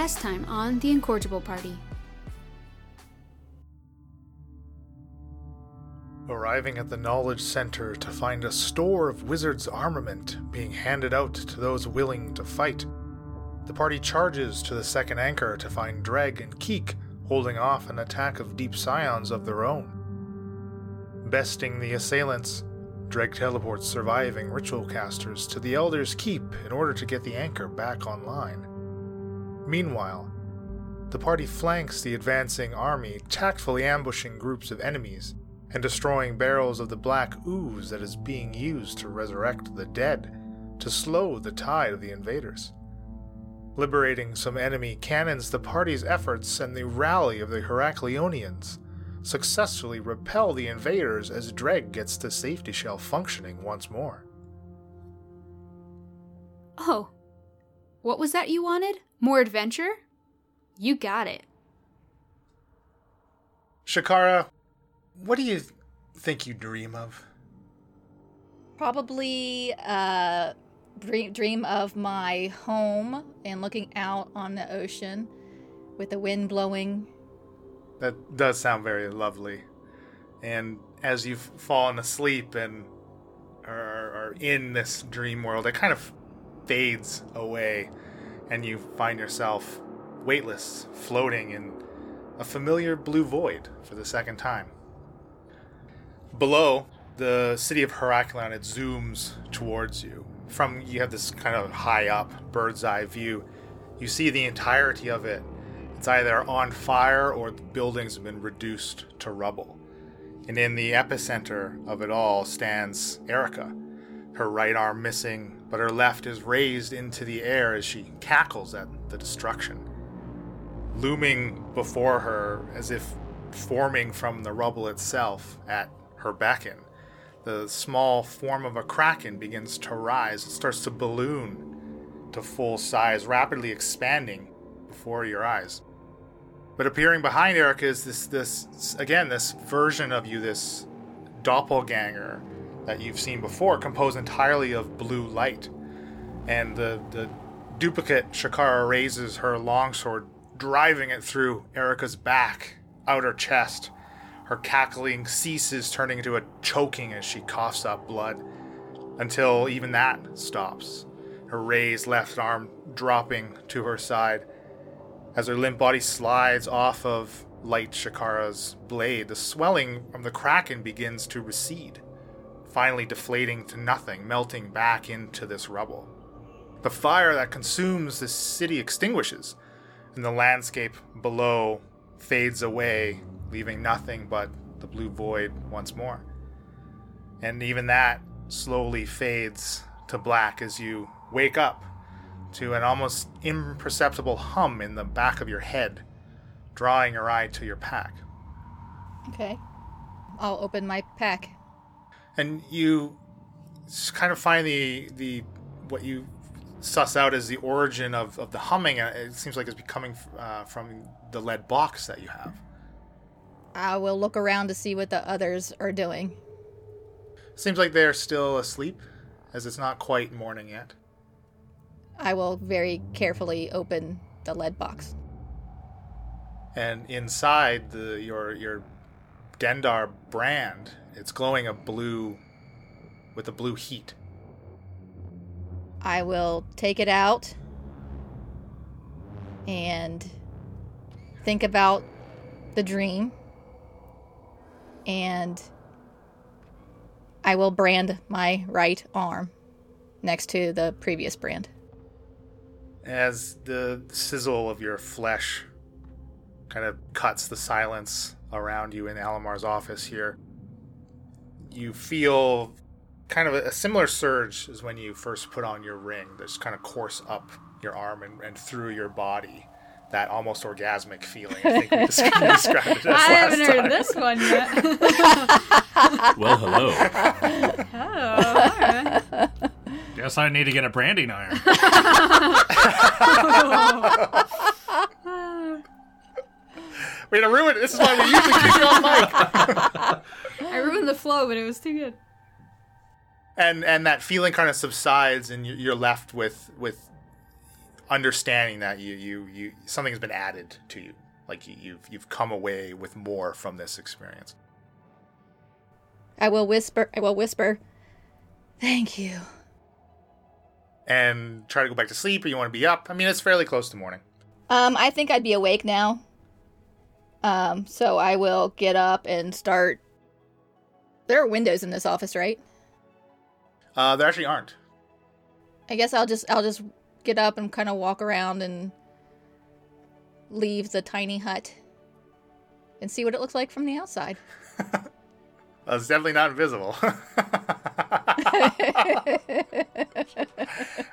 Last time on The Incorrigible Party. Arriving at the Knowledge Center to find a store of wizards' armament being handed out to those willing to fight, the party charges to the second anchor to find Dreg and Keek holding off an attack of deep scions of their own. Besting the assailants, Dreg teleports surviving ritual casters to the Elder's Keep in order to get the anchor back online. Meanwhile, the party flanks the advancing army, tactfully ambushing groups of enemies and destroying barrels of the black ooze that is being used to resurrect the dead to slow the tide of the invaders. Liberating some enemy cannons, the party's efforts and the rally of the Heracleonians successfully repel the invaders as Dreg gets the safety shell functioning once more. Oh, what was that you wanted? More adventure? You got it. Shakara, what do you think you dream of? Probably uh, dream, dream of my home and looking out on the ocean with the wind blowing. That does sound very lovely. And as you've fallen asleep and are, are in this dream world, it kind of fades away, and you find yourself weightless, floating in a familiar blue void for the second time. Below, the city of Heraklion, it zooms towards you. From you have this kind of high up bird's eye view. You see the entirety of it. It's either on fire or the buildings have been reduced to rubble. And in the epicenter of it all stands Erica, her right arm missing, but her left is raised into the air as she cackles at the destruction. Looming before her, as if forming from the rubble itself at her beckon. The small form of a kraken begins to rise. It starts to balloon to full size, rapidly expanding before your eyes. But appearing behind Erica is this, this again, this version of you, this doppelganger that you've seen before, composed entirely of blue light. And the, the duplicate Shakara raises her longsword, driving it through Erica's back, outer chest, her cackling ceases, turning into a choking as she coughs up blood, until even that stops. Her raised left arm dropping to her side. As her limp body slides off of light Shakara's blade, the swelling from the kraken begins to recede, finally deflating to nothing, melting back into this rubble. The fire that consumes this city extinguishes, and the landscape below fades away leaving nothing but the blue void once more. And even that slowly fades to black as you wake up to an almost imperceptible hum in the back of your head, drawing your eye to your pack. Okay. I'll open my pack. And you kind of find the the what you suss out as the origin of, of the humming. It seems like it's coming uh, from the lead box that you have. I will look around to see what the others are doing. Seems like they're still asleep, as it's not quite morning yet. I will very carefully open the lead box. And inside the your your Dendar brand, it's glowing a blue with a blue heat. I will take it out and think about the dream and I will brand my right arm next to the previous brand. As the sizzle of your flesh kind of cuts the silence around you in Alamar's office here, you feel kind of a, similar surge as when you first put on your ring. This kind of course up your arm and, and through your body that almost orgasmic feeling. I think we described, described it as I haven't last heard time. this one yet. Well, hello. oh, alright. Guess I need to get a branding iron. We're gonna ruin it. This is why we usually keep you on mic. I ruined the flow, but it was too good. And and that feeling kind of subsides, and you- you're left with with understanding that you you you something has been added to you. Like you, you've you've come away with more from this experience. I will whisper. I will whisper. Thank you. And try to go back to sleep, or you want to be up. I mean, it's fairly close to morning. Um, I think I'd be awake now. Um, so I will get up and start. There are windows in this office, right? Uh, there actually aren't. I guess I'll just I'll just get up and kind of walk around and leave the tiny hut and see what it looks like from the outside. Uh, it's definitely not invisible.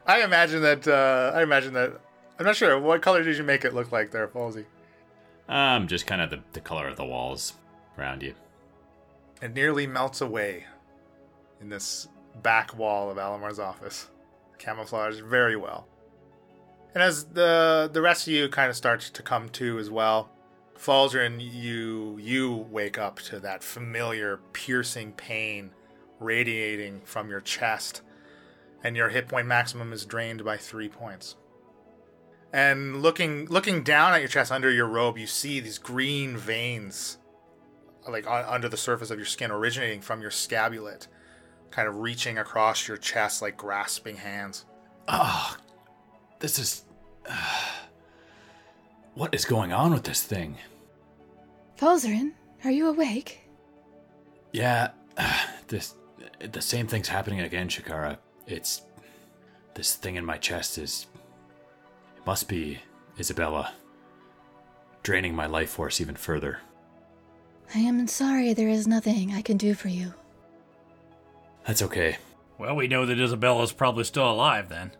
I imagine that. Uh, I imagine that. I'm not sure. What color did you make it look like there, Falsey? Um, just kind of the, the color of the walls around you. It nearly melts away in this back wall of Alamar's office. Camouflaged very well. And as the the rest of you kind of starts to come to as well, Falzern, you you wake up to that familiar piercing pain radiating from your chest, and your hit point maximum is drained by three points. And looking looking down at your chest under your robe, you see these green veins, like on, under the surface of your skin, originating from your scapulet, kind of reaching across your chest like grasping hands. Oh, this is. what is going on with this thing? Falzarin, are you awake? Yeah, this. The same thing's happening again, Shikara. It's. This thing in my chest is. It must be Isabella. Draining my life force even further. I am sorry there is nothing I can do for you. That's okay. Well, we know that Isabella's probably still alive then.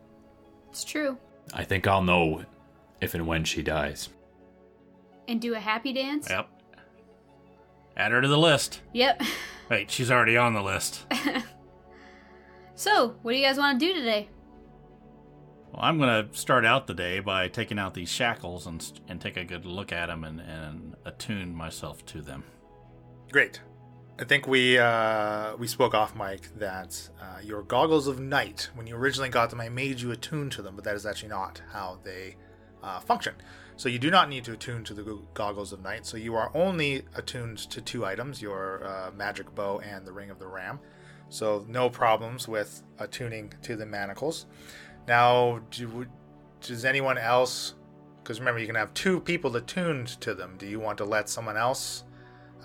It's true. I think I'll know if and when she dies. And do a happy dance? Yep. Add her to the list. Yep. Wait, she's already on the list. so, what do you guys want to do today? Well, I'm gonna start out the day by taking out these shackles and and take a good look at them and, and attune myself to them. Great. I think we uh, we spoke off mic that uh, your goggles of night, when you originally got them, I made you attune to them, but that is actually not how they uh, function. So you do not need to attune to the goggles of night. So you are only attuned to two items: your uh, magic bow and the ring of the ram. So no problems with attuning to the manacles. Now, do, does anyone else? Because remember, you can have two people attuned to them. Do you want to let someone else?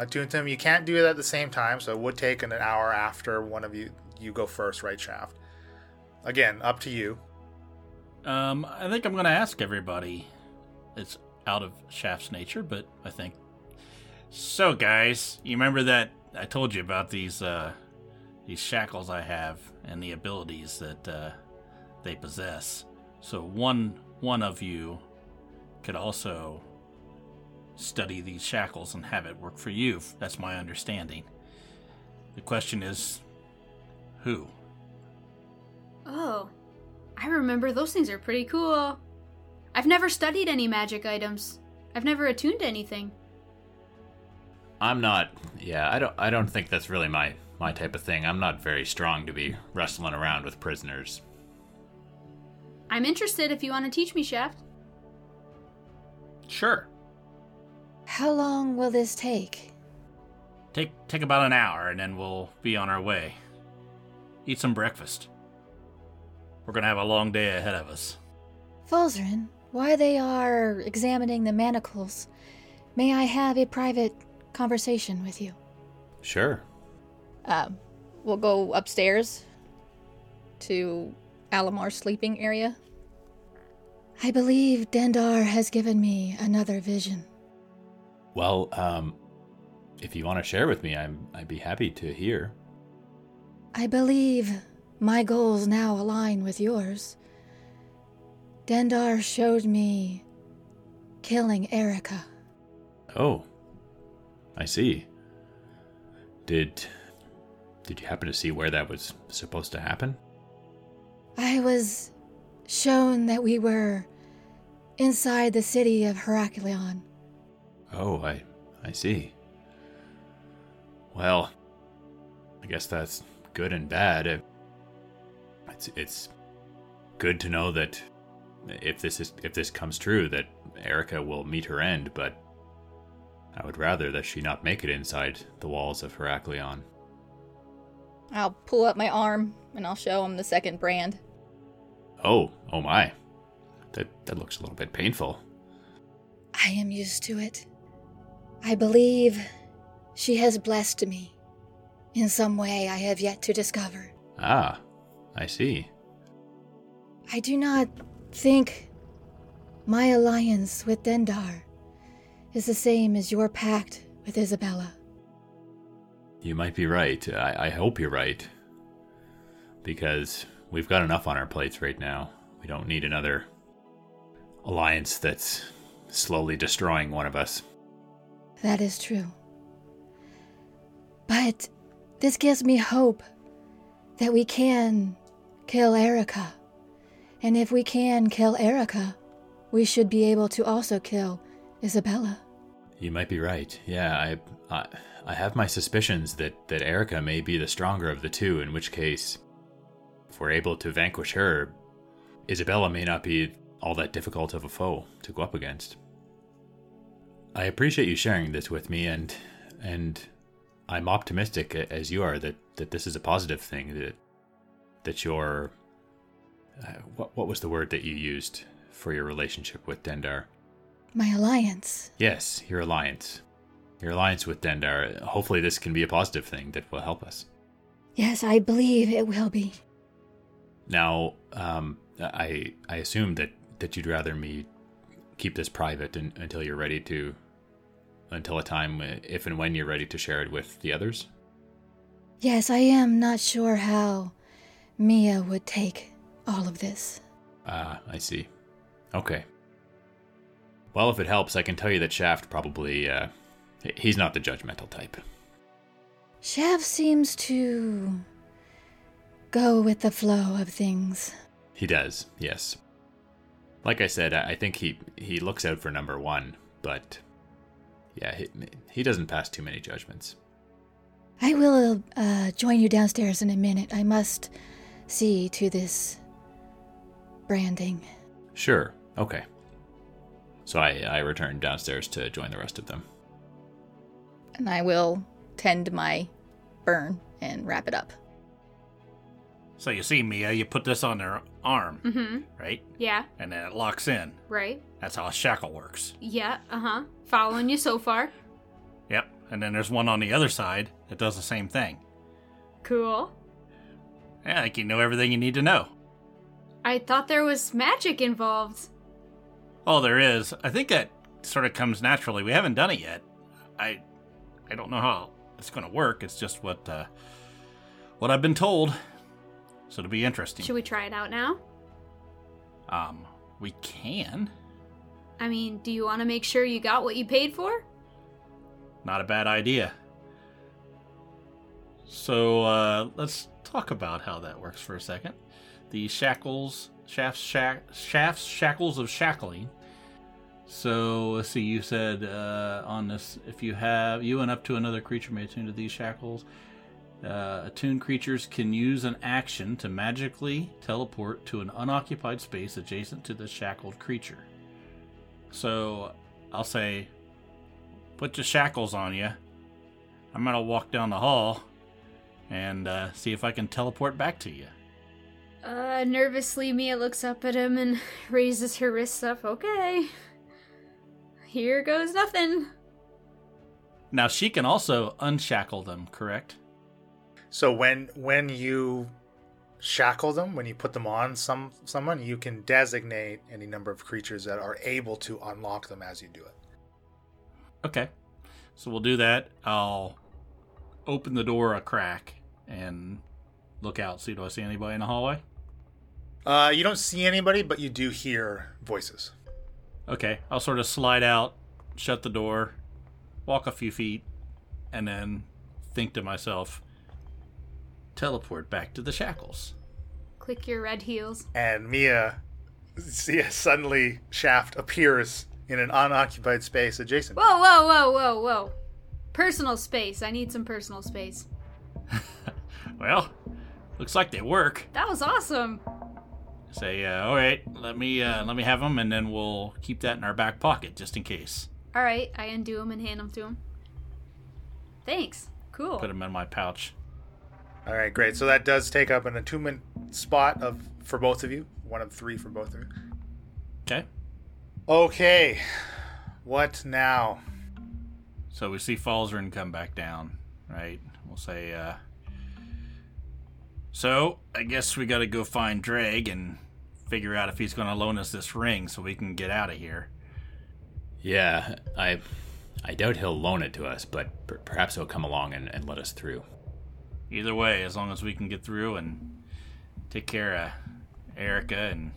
Attune to them. You can't do it at the same time, so it would take an hour after one of you you go first, right, Shaft? Again, up to you. Um, I think I'm gonna ask everybody. It's out of Shaft's nature, but I think. So, guys, you remember that I told you about these uh, these shackles I have and the abilities that uh, they possess. So one one of you could also study these shackles and have it work for you. That's my understanding. The question is who? Oh, I remember those things are pretty cool. I've never studied any magic items. I've never attuned to anything. I'm not. Yeah, I don't. I don't think that's really my my type of thing. I'm not very strong to be wrestling around with prisoners. I'm interested if you want to teach me, Shaft. Sure. How long will this take? Take take about an hour and then we'll be on our way. Eat some breakfast. We're gonna have a long day ahead of us. Falzarin, why they are examining the manacles, may I have a private conversation with you? Sure. Um, we'll go upstairs to Alamar's sleeping area. I believe Dendar has given me another vision. Well, um, if you want to share with me, I'm I'd be happy to hear. I believe my goals now align with yours. Dendar showed me killing Erica. Oh, I see. Did did you happen to see where that was supposed to happen? I was shown that we were inside the city of Heraklion. Oh, I I see. Well, I guess that's good and bad. It's it's good to know that if this is if this comes true that Erica will meet her end, but I would rather that she not make it inside the walls of Heraklion. I'll pull up my arm and I'll show him the second brand. Oh, oh my. That that looks a little bit painful. I am used to it. I believe she has blessed me in some way I have yet to discover. Ah, I see. I do not think my alliance with Dendar is the same as your pact with Isabella. You might be right. I, I hope you're right. Because we've got enough on our plates right now. We don't need another alliance that's slowly destroying one of us. That is true. But this gives me hope that we can kill Erica. And if we can kill Erica, we should be able to also kill Isabella. You might be right. Yeah, I, I, I have my suspicions that that Erica may be the stronger of the two. In which case, if we're able to vanquish her, Isabella may not be all that difficult of a foe to go up against. I appreciate you sharing this with me, and and I'm optimistic as you are that that this is a positive thing that that your uh, what what was the word that you used for your relationship with Dendar? My alliance. Yes, your alliance. Your alliance with Dendar. Hopefully, this can be a positive thing that will help us. Yes, I believe it will be. Now, um, I I assume that that you'd rather me keep this private until you're ready to, until a time if and when you're ready to share it with the others. Yes, I am not sure how Mia would take all of this. Ah, I see. Okay. Well, if it helps, I can tell you that Shaft probably, uh, he's not the judgmental type. Shaft seems to go with the flow of things. He does, yes. Like I said, I think he he looks out for number one, but yeah, he, he doesn't pass too many judgments. I will uh, join you downstairs in a minute. I must see to this branding. Sure. Okay. So I, I return downstairs to join the rest of them. And I will tend my burn and wrap it up. So you see, Mia, you put this on their arm, Mm-hmm. right? Yeah, And then it locks in. right. That's how a shackle works. Yeah, uh-huh. Following you so far. Yep. And then there's one on the other side that does the same thing. Cool. Yeah, I think you know everything you need to know. I thought there was magic involved. Oh, there is. I think that sort of comes naturally. We haven't done it yet. I, I don't know how it's going to work. It's just what, uh, what I've been told. So it'll be interesting. Should we try it out now? Um, we can. I mean, do you want to make sure you got what you paid for? Not a bad idea. So uh, let's talk about how that works for a second. The shackles, shafts, shack, shafts, shackles of shackling. So let's see. You said uh, on this, if you have you and up to another creature may attune to these shackles. Uh, attuned creatures can use an action to magically teleport to an unoccupied space adjacent to the shackled creature. So I'll say, put your shackles on you. I'm gonna walk down the hall and uh, see if I can teleport back to you. Uh, nervously, Mia looks up at him and raises her wrists up. Okay. Here goes nothing. Now she can also unshackle them, correct? So when when you shackle them, when you put them on some someone, you can designate any number of creatures that are able to unlock them as you do it. Okay. So we'll do that. I'll open the door a crack and look out. See, do I see anybody in the hallway? Uh, you don't see anybody, but you do hear voices. Okay. I'll sort of slide out, shut the door, walk a few feet, and then think to myself, teleport back to the shackles. Click your red heels. and Mia see a suddenly Shaft appears in an unoccupied space adjacent. Whoa, whoa, whoa, whoa, whoa. Personal space. I need some personal space. Well, looks like they work. That was awesome. Say, uh, all right, let me uh, let me have them, and then we'll keep that in our back pocket just in case. All right, I undo them and hand them to him. Thanks. Cool. Put them in my pouch. All right, great. So that does take up an attunement spot of for both of you. One of three for both of you. Okay. Okay. What now? So we see Falzarin come back down, right? We'll say, uh, so I guess we got to go find Drag and figure out if he's going to loan us this ring so we can get out of here. Yeah, I I doubt he'll loan it to us, but per- perhaps he'll come along and, and let us through. Either way, as long as we can get through and take care of Erica and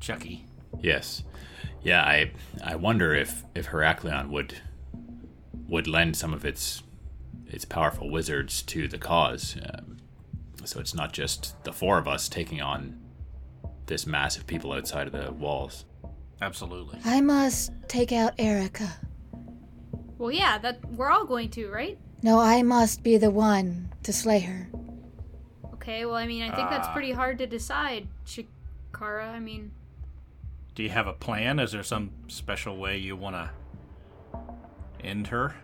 Chucky. Yes. Yeah, I I wonder if if Heraklion would would lend some of its its powerful wizards to the cause. Um, so it's not just the four of us taking on this mass of people outside of the walls. Absolutely. I must take out Erica. well, yeah, that we're all going to, right? No, I must be the one to slay her. Okay. Well, I mean, I think that's Ah. pretty hard to decide, Shikara. I mean, Do you have a plan? Is there some special way you want to end her?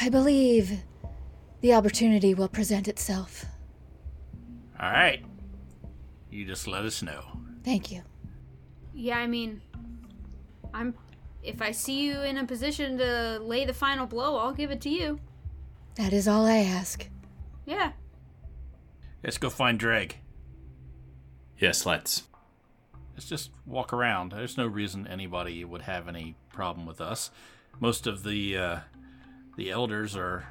I believe the opportunity will present itself. All right. You just let us know. Thank you. yeah, I mean, I'm. If I see you in a position to lay the final blow, I'll give it to you. That is all I ask. Yeah. Let's go find Drag. Yes, let's. Let's just walk around. There's no reason anybody would have any problem with us. Most of the uh, the elders are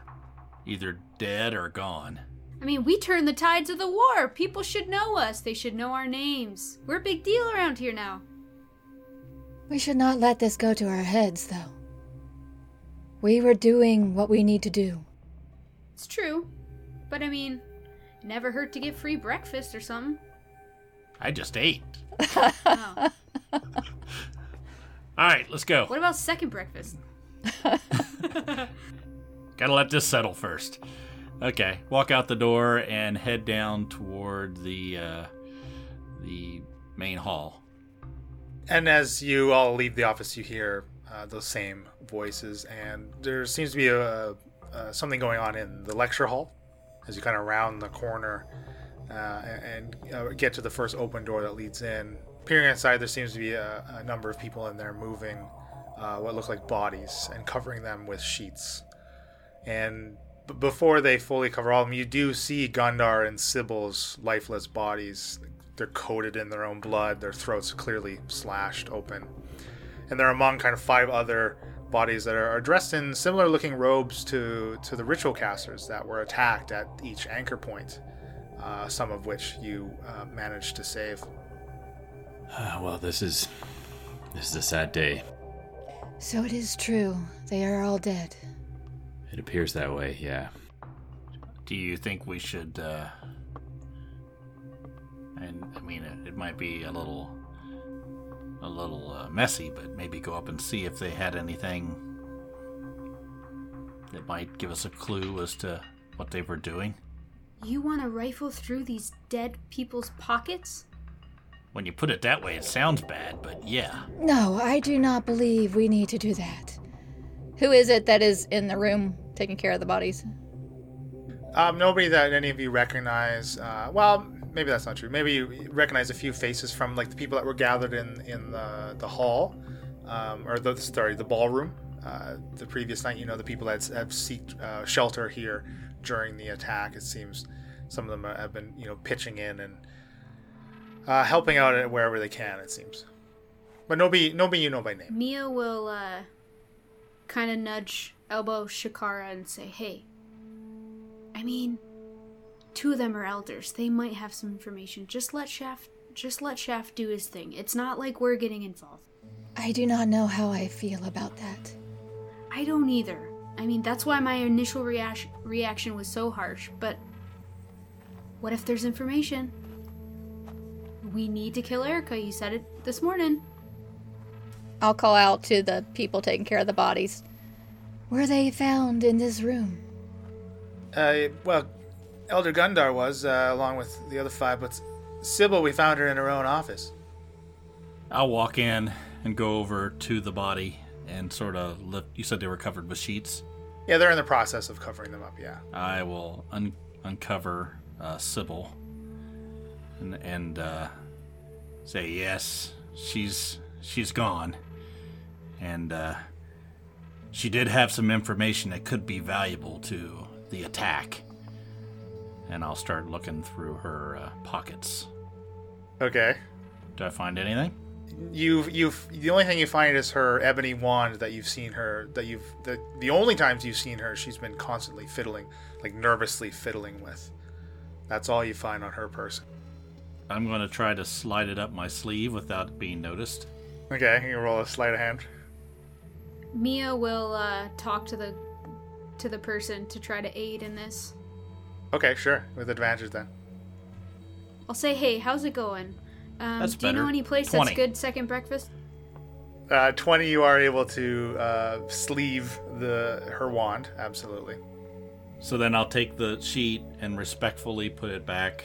either dead or gone. I mean, we turned the tides of the war. People should know us. They should know our names. We're a big deal around here now. We should not let this go to our heads, though. We were doing what we need to do. It's true. But I mean, never hurt to get free breakfast or something. I just ate. Oh. All right, let's go. What about second breakfast? Gotta let this settle first. Okay, walk out the door and head down toward the uh, the main hall. And as you all leave the office, you hear uh, those same voices, and there seems to be a, uh, something going on in the lecture hall as you kind of round the corner uh, and, uh, get to the first open door that leads in. Peering inside, there seems to be a, a number of people in there moving uh, what look like bodies and covering them with sheets. And b- before they fully cover all of them, you do see Gundar and Sybil's lifeless bodies. They're coated in their own blood, their throats clearly slashed open. And they're among kind of five other bodies that are, are dressed in similar looking robes to, to the ritual casters that were attacked at each anchor point, uh, some of which you uh, managed to save. Ah, well, this is this is a sad day. So it is true. They are all dead. It appears that way. Yeah. Do you think we should? Uh, and I mean, it, it might be a little, a little uh, messy, but maybe go up and see if they had anything that might give us a clue as to what they were doing. You want to rifle through these dead people's pockets? When you put it that way, it sounds bad, but yeah. No, I do not believe we need to do that. Who is it that is in the room taking care of the bodies? Um, nobody that any of you recognize. Uh, well, maybe that's not true. Maybe you recognize a few faces from like the people that were gathered in in the the hall, um, or the sorry, the ballroom. Uh, the previous night, you know, the people that have seeked uh, shelter here during the attack. It seems some of them have been, you know, pitching in and uh, helping out wherever they can. It seems, but nobody, nobody you know by name. Mia will uh, kind of nudge, elbow Shakara and say, "Hey, I mean, two of them are elders. They might have some information. Just let Shaft, just let Shaft do his thing. It's not like we're getting involved. I do not know how I feel about that. I don't either. I mean, that's why my initial reaction reaction was so harsh. But what if there's information? We need to kill Erica. You said it this morning. I'll call out to the people taking care of the bodies. Were they found in this room? Uh, well, Elder Gundar was, uh, along with the other five, but Sybil, we found her in her own office. I'll walk in and go over to the body and sort of lift. You said they were covered with sheets. Yeah, they're in the process of covering them up. Yeah. I will un- uncover uh, Sybil and, and uh, say yes, she's she's gone, and uh, she did have some information that could be valuable to the attack. And I'll start looking through her uh, pockets. Okay. Do I find anything? You've you've the only thing you find is her ebony wand that you've seen her that you've the the only times you've seen her she's been constantly fiddling like nervously fiddling with. That's all you find on her person. I'm going to try to slide it up my sleeve without being noticed. Okay, you can roll a sleight of hand. Mia will uh, talk to the to the person to try to aid in this. Okay, sure, with advantage then. I'll say, "Hey, how's it going? Um, That's do you know any place 20. that's good second breakfast?" Uh, Twenty, you are able to uh, sleeve the her wand. Absolutely. So then I'll take the sheet and respectfully put it back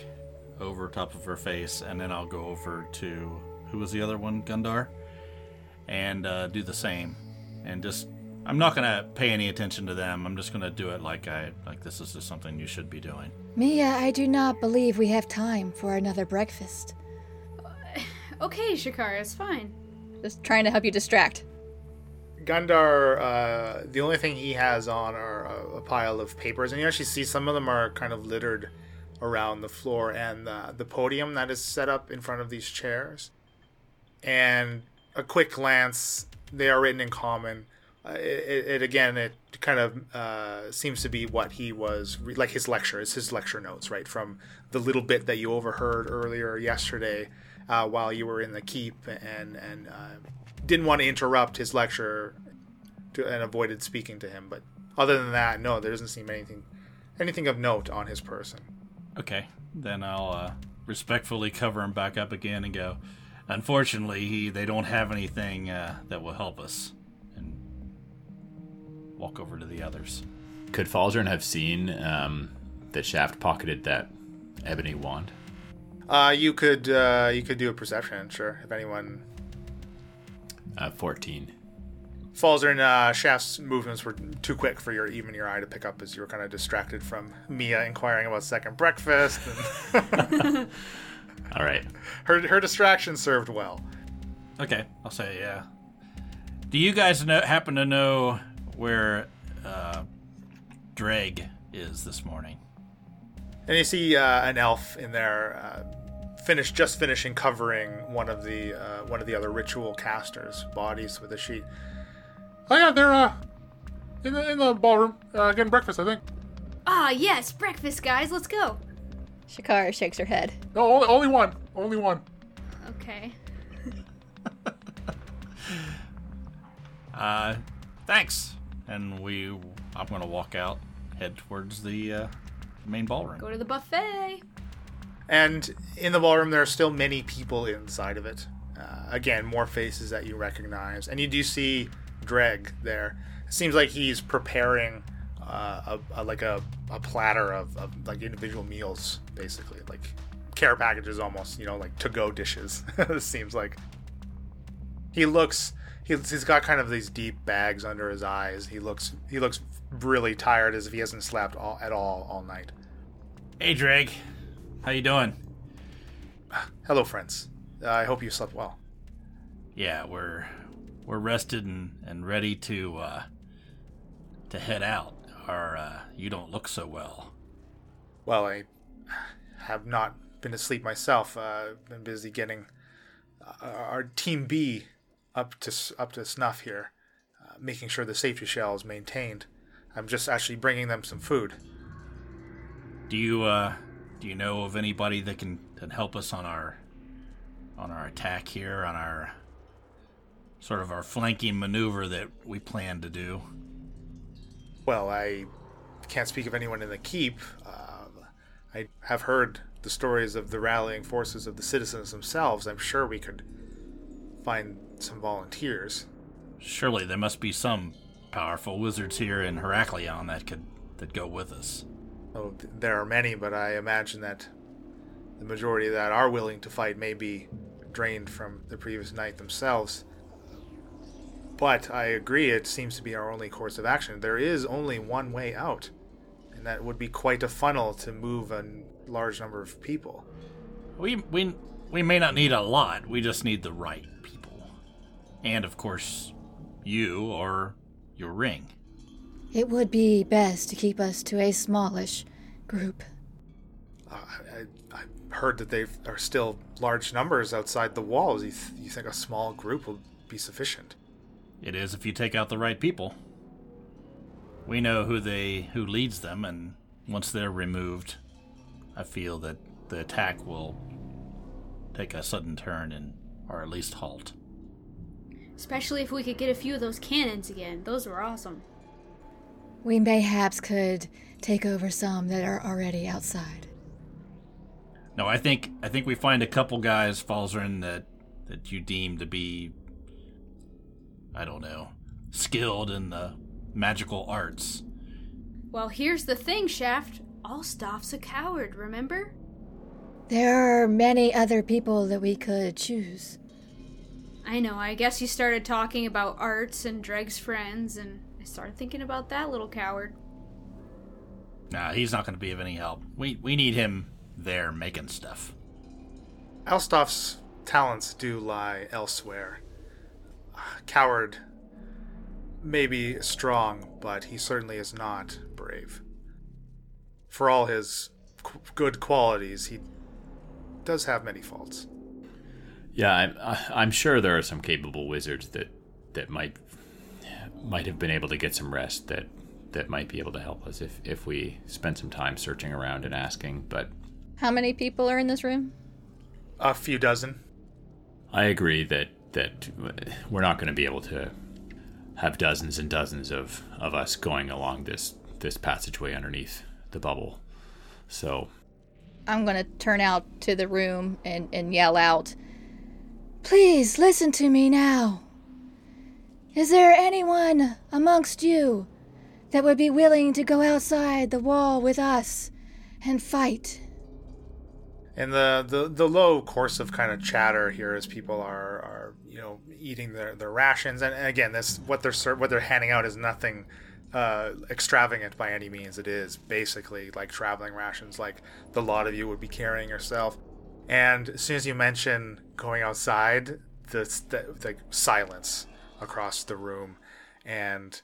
over top of her face, and then I'll go over to who was the other one, Gundar, and uh, do the same. And just, I'm not gonna pay any attention to them. I'm just gonna do it like I like this is just something you should be doing. Mia, I do not believe we have time for another breakfast. Okay, Shakara, it's fine. Just trying to help you distract. Gundar, uh, the only thing he has on are a, a pile of papers, and you actually see some of them are kind of littered around the floor and uh, the podium that is set up in front of these chairs. And a quick glance, they are written in common. Uh, it, it again, it kind of uh, seems to be what he was re- like his lecture. It's his lecture notes, right, from the little bit that you overheard earlier yesterday uh, while you were in the keep, and and uh, didn't want to interrupt his lecture to, and avoided speaking to him. But other than that, no, there doesn't seem anything anything of note on his person. Okay, then I'll uh, respectfully cover him back up again and go. Unfortunately, he, they don't have anything that will help us, walk over to the others. Could Falzern have seen um, that Shaft pocketed that ebony wand? Uh, you could uh, you could do a perception, sure. If anyone Uh, 14. falls in, uh, Shaft's movements were too quick for your even your eye to pick up as you were kind of distracted from Mia inquiring about second breakfast. And All right. her her distraction served well. Okay, I'll say yeah. Do you guys know, happen to know where uh, Dreg is this morning? And you see uh, an elf in there, uh, finished just finishing covering one of the uh, one of the other ritual casters' bodies with a sheet. Oh yeah, they're uh in the in the ballroom uh, getting breakfast. I think. Ah, yes, breakfast, guys. Let's go. Shakara shakes her head. No, only, only one. Only one. Okay. Uh, thanks. And we, I'm gonna walk out, head towards the uh, main ballroom. Go to the buffet. And in the ballroom, there are still many people inside of it. Uh, again, more faces that you recognize, and you do see Dreg there. It seems like he's preparing uh, a, a like a, a platter of, of like individual meals, basically like care packages, almost you know like to go dishes. it seems like he looks he's, he's got kind of these deep bags under his eyes. He looks he looks really tired, as if he hasn't slept all, at all all night. Hey, Dreg, how you doing? Hello, friends. Uh, I hope you slept well. Yeah, we're we're rested and, and ready to uh, to head out. Or uh, you don't look so well. Well, I have not been asleep myself. Uh, I've been busy getting uh, our team B up to up to snuff here, uh, making sure the safety shell is maintained. I'm just actually bringing them some food. Do you uh, do you know of anybody that can, help us on our on our attack here, on our sort of our flanking maneuver that we plan to do? Well, I can't speak of anyone in the keep. Um, I have heard the stories of the rallying forces of the citizens themselves. I'm sure we could find some volunteers. Surely there must be some powerful wizards here in Heraklion that could that go with us. Oh, there are many, but I imagine that the majority that are willing to fight may be drained from the previous night themselves. But I agree, it seems to be our only course of action. There is only one way out, and that would be quite a funnel to move a large number of people. We we we may not need a lot. We just need the right and of course, you or your ring. It would be best to keep us to a smallish group. Uh, I, I heard that they are still large numbers outside the walls. You, th- you think a small group will be sufficient? It is if you take out the right people. We know who they who leads them, and once they're removed, I feel that the attack will take a sudden turn and or at least halt. Especially if we could get a few of those cannons again. Those were awesome. We mayhaps could take over some that are already outside. No, I think I think we find a couple guys, Falzarin, that that you deem to be I don't know, skilled in the magical arts. Well, here's the thing, Shaft. Alstoff's a coward, remember? There are many other people that we could choose. I know, I guess you started talking about arts and Dreg's friends, and I started thinking about that little coward. Nah, he's not going to be of any help. We we need him there making stuff. Alstoff's talents do lie elsewhere. Coward may be strong, but he certainly is not brave. For all his qu- good qualities, he does have many faults. Yeah, I'm, I'm sure there are some capable wizards that that might might have been able to get some rest that that might be able to help us if if we spend some time searching around and asking. But How many people are in this room? A few dozen. I agree that that we're not going to be able to have dozens and dozens of of us going along this this passageway underneath the bubble. So I'm gonna turn out to the room and, and yell out. Please listen to me now. Is there anyone amongst you that would be willing to go outside the wall with us and fight? And the, the, the low course of kind of chatter here as people are, are you know eating their, their rations and, and again this what they're what they're handing out is nothing uh, extravagant by any means. It is basically like traveling rations, like the lot of you would be carrying yourself. And as soon as you mention going outside, the, the, the silence across the room, and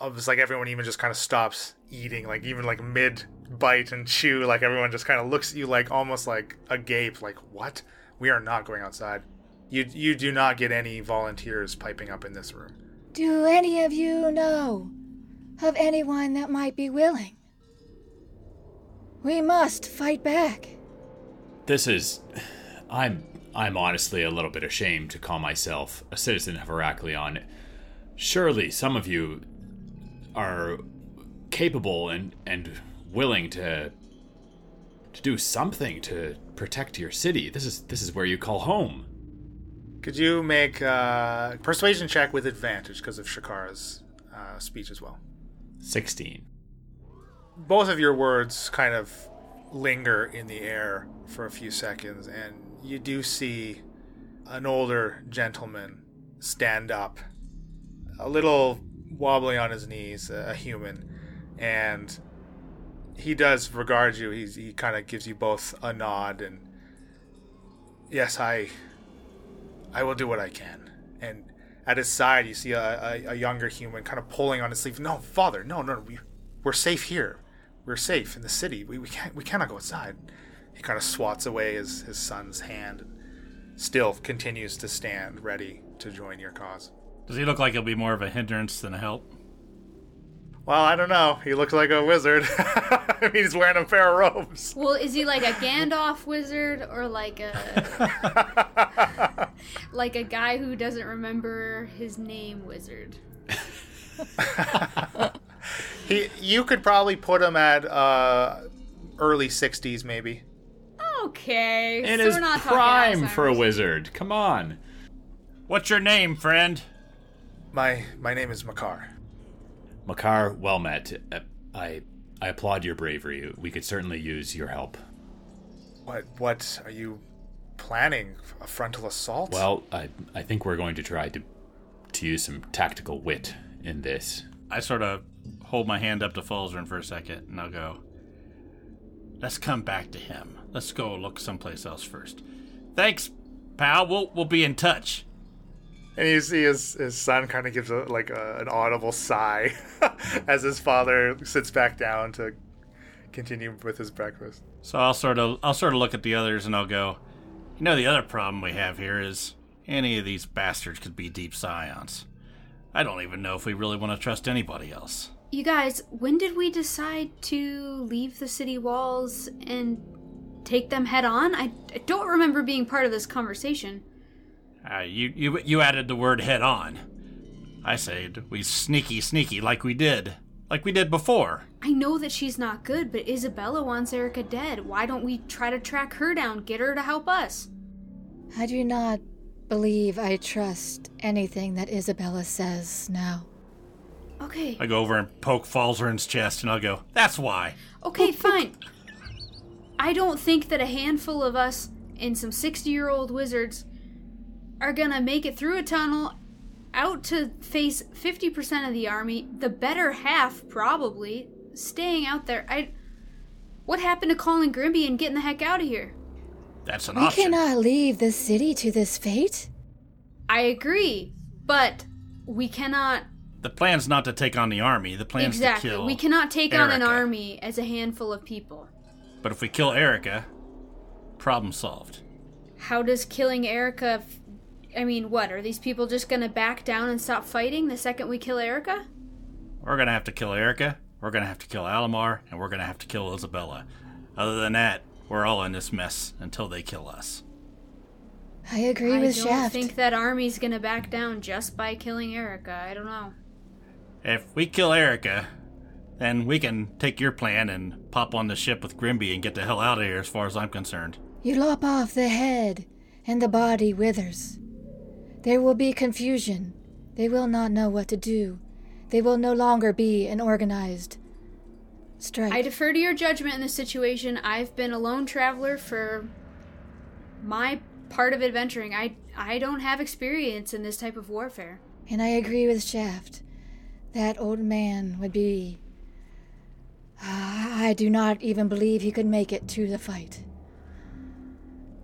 it's like everyone even just kind of stops eating, like even like mid bite and chew, like everyone just kind of looks at you like almost like agape, like what? We are not going outside. You you do not get any volunteers piping up in this room. Do any of you know of anyone that might be willing? We must fight back. This is I'm I'm honestly a little bit ashamed to call myself a citizen of Heraklion. Surely some of you are capable and and willing to to do something to protect your city. This is this is where you call home. Could you make a persuasion check with advantage because of Shakara's uh, speech as well? 16. Both of your words kind of linger in the air for a few seconds, and you do see an older gentleman stand up, a little wobbly on his knees, a human, and he does regard you. He's, he kind of gives you both a nod and yes, I I will do what I can. And at his side, you see a, a, a younger human kind of pulling on his sleeve. No, father, no, no, we, we're safe here. We're safe in the city. We, we can't we cannot go outside. He kind of swats away his, his son's hand and still continues to stand ready to join your cause. Does he look like he'll be more of a hindrance than a help? Well, I don't know. He looks like a wizard. I mean, he's wearing a pair of robes. Well, is he like a Gandalf wizard or like a like a guy who doesn't remember his name wizard? He, you could probably put him at uh, early '60s, maybe. Okay, It so is we're not prime for a wizard. Come on. What's your name, friend? My my name is Makar. Makar, well met. Uh, I I applaud your bravery. We could certainly use your help. What what are you planning? A frontal assault? Well, I I think we're going to try to to use some tactical wit in this. I sort of hold my hand up to Falzern for a second, and I'll go. Let's come back to him. Let's go look someplace else first. Thanks, pal. We'll we'll be in touch. And you see his, his son kind of gives a, like a, an audible sigh as his father sits back down to continue with his breakfast. So I'll sort of I'll sort of look at the others and I'll go. You know, the other problem we have here is any of these bastards could be deep scions. I don't even know if we really want to trust anybody else. You guys, when did we decide to leave the city walls and take them head on? I, I don't remember being part of this conversation. Uh, you you you added the word head on. I said we sneaky sneaky like we did like we did before. I know that she's not good, but Isabella wants Erica dead. Why don't we try to track her down, get her to help us? I do not believe I trust anything that Isabella says now. Okay. I go over and poke Falzern's chest and I'll go, that's why. Okay, fine. I don't think that a handful of us and some 60 year old wizards are gonna make it through a tunnel out to face 50% of the army, the better half probably, staying out there. I. What happened to calling Grimby and getting the heck out of here? That's an We option. cannot leave the city to this fate. I agree, but we cannot. The plan's not to take on the army. The plan's exactly. to kill. We cannot take on an army as a handful of people. But if we kill Erica, problem solved. How does killing Erica. F- I mean, what? Are these people just gonna back down and stop fighting the second we kill Erica? We're gonna have to kill Erica. We're gonna have to kill Alamar, and we're gonna have to kill Isabella. Other than that, we're all in this mess until they kill us. I agree I with don't think that army's gonna back down just by killing Erica. I don't know. If we kill Erica, then we can take your plan and pop on the ship with Grimby and get the hell out of here, as far as I'm concerned. You lop off the head, and the body withers. There will be confusion. They will not know what to do. They will no longer be an organized strike. I defer to your judgment in this situation. I've been a lone traveler for my part of adventuring. I I don't have experience in this type of warfare. and I agree with Shaft. That old man would be. I do not even believe he could make it to the fight.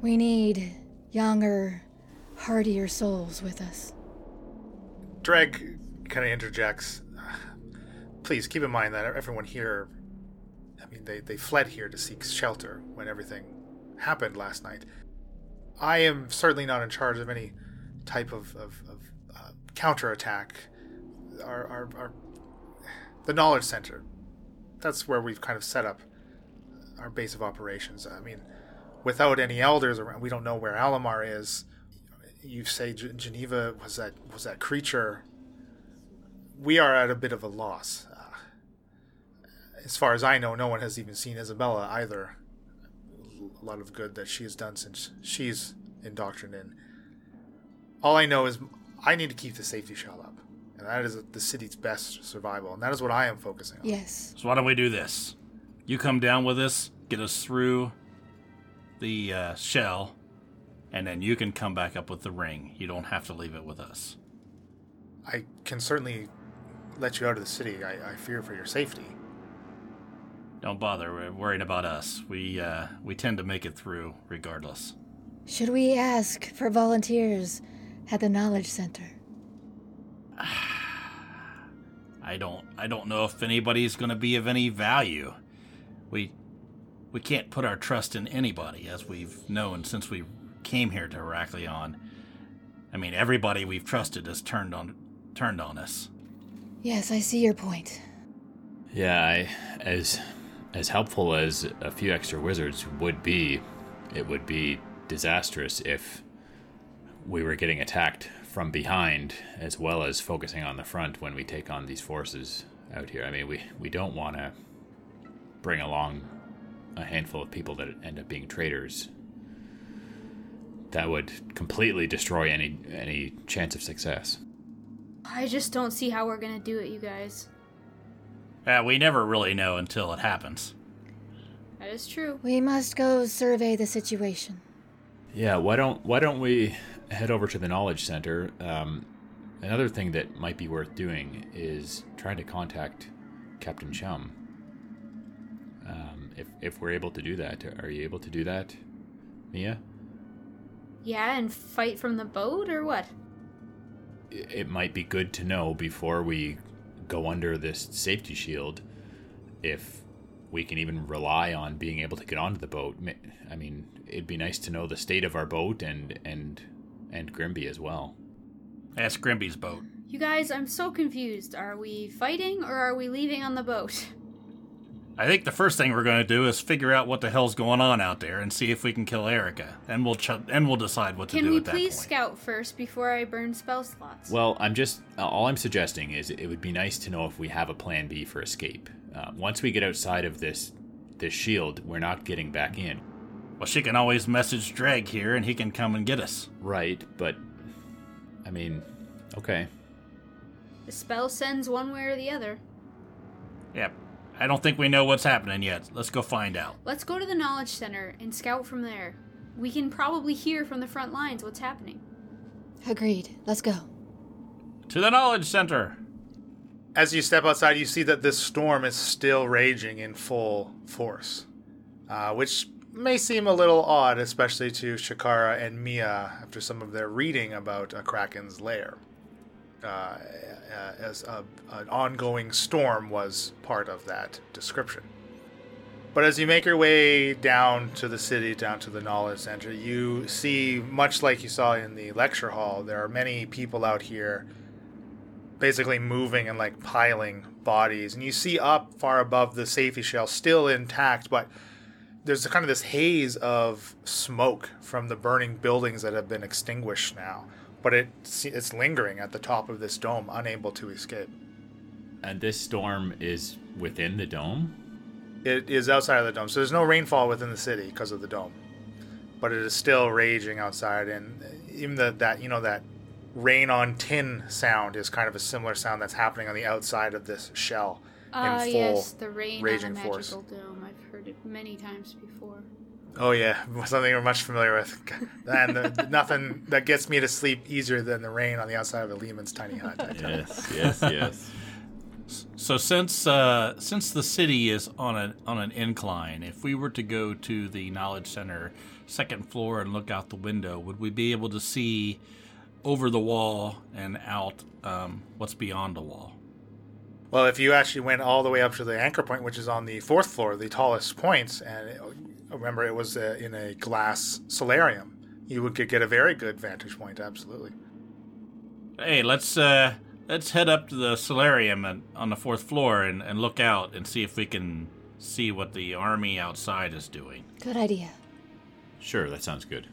We need younger, hardier souls with us. Dreg kind of interjects. Please keep in mind that everyone here, I mean, they, they fled here to seek shelter when everything happened last night. I am certainly not in charge of any type of, of, of uh, counterattack. Our, our, our, the Knowledge Center, that's where we've kind of set up our base of operations. I mean, without any elders around, we don't know where Alamar is you say G- Geneva was that was that creature. We are at a bit of a loss. Uh, as far as I know, no one has even seen Isabella either. A lot of good that she has done since she's indoctrinated. in. All I know is I need to keep the safety shell up, and that is the city's best survival, and that is what I am focusing on. Yes. So why don't we do this? You come down with us, get us through the uh, shell, and then you can come back up with the ring. You don't have to leave it with us. I can certainly let you out of the city. I, I fear for your safety. Don't bother worrying about us. We uh, we tend to make it through regardless. Should we ask for volunteers at the Knowledge Center? I don't I don't know if anybody's going to be of any value. We we can't put our trust in anybody as we've known since we came here to Heraklion. I mean, everybody we've trusted has turned on turned on us. Yes, I see your point. Yeah, I, as as helpful as a few extra wizards would be, it would be disastrous if we were getting attacked from behind as well as focusing on the front when we take on these forces out here. I mean, we we don't want to bring along a handful of people that end up being traitors. That would completely destroy any any chance of success. I just don't see how we're gonna do it, you guys. Uh, we never really know until it happens. That is true. We must go survey the situation. Yeah, why don't why don't we head over to the knowledge center? Um, another thing that might be worth doing is trying to contact Captain Chum. Um, if if we're able to do that, are you able to do that, Mia? Yeah, and fight from the boat or what? It might be good to know before we go under this safety shield if we can even rely on being able to get onto the boat. I mean, it'd be nice to know the state of our boat and and and Grimby as well. That's Grimby's boat. You guys, I'm so confused. Are we fighting or are we leaving on the boat? I think the first thing we're going to do is figure out what the hell's going on out there and see if we can kill Erica, and we'll ch- and we'll decide what to Can do we at that please point. scout first before I burn spell slots? Well, I'm just uh, all I'm suggesting is it would be nice to know if we have a plan B for escape. Uh, once we get outside of this this shield, we're not getting back in. Well, she can always message Dreg here, and he can come and get us. Right, but I mean, okay. the spell sends one way or the other. Yep. I don't think we know what's happening yet. Let's go find out. Let's go to the knowledge center and scout from there. We can probably hear from the front lines what's happening. Agreed. Let's go. To the knowledge center. As you step outside, you see that this storm is still raging in full force, uh, which may seem a little odd, especially to Shakara and Mia after some of their reading about a Kraken's lair. Uh, uh, as a, an ongoing storm was part of that description. But as you make your way down to the city, down to the knowledge center, you see, much like you saw in the lecture hall, there are many people out here basically moving and like piling bodies. And you see up far above the safety shell, still intact, but there's kind of this haze of smoke from the burning buildings that have been extinguished now. But it, it's lingering at the top of this dome, unable to escape. And this storm is within the dome. It is outside of the dome, so there's no rainfall within the city because of the dome. But it is still raging outside, and even the, that you know that rain on tin sound is kind of a similar sound that's happening on the outside of this shell Ah, in full yes, the rain on raging the force. dome. I've heard many times before. Oh yeah, something we're much familiar with, and uh, nothing that gets me to sleep easier than the rain on the outside of a Leomund's tiny hut. I tell you. Yes, yes, yes. So since uh, since the city is on a on an incline, if we were to go to the knowledge center second floor and look out the window, would we be able to see over the wall and out um, what's beyond the wall? Well, if you actually went all the way up to the anchor point, which is on the fourth floor, the tallest point, and it, remember it was uh, in a glass solarium, you would get, get a very good vantage point. Absolutely. Hey, let's uh, let's head up to the solarium and, on the fourth floor and, and look out and see if we can see what the army outside is doing. Good idea. Sure, that sounds good.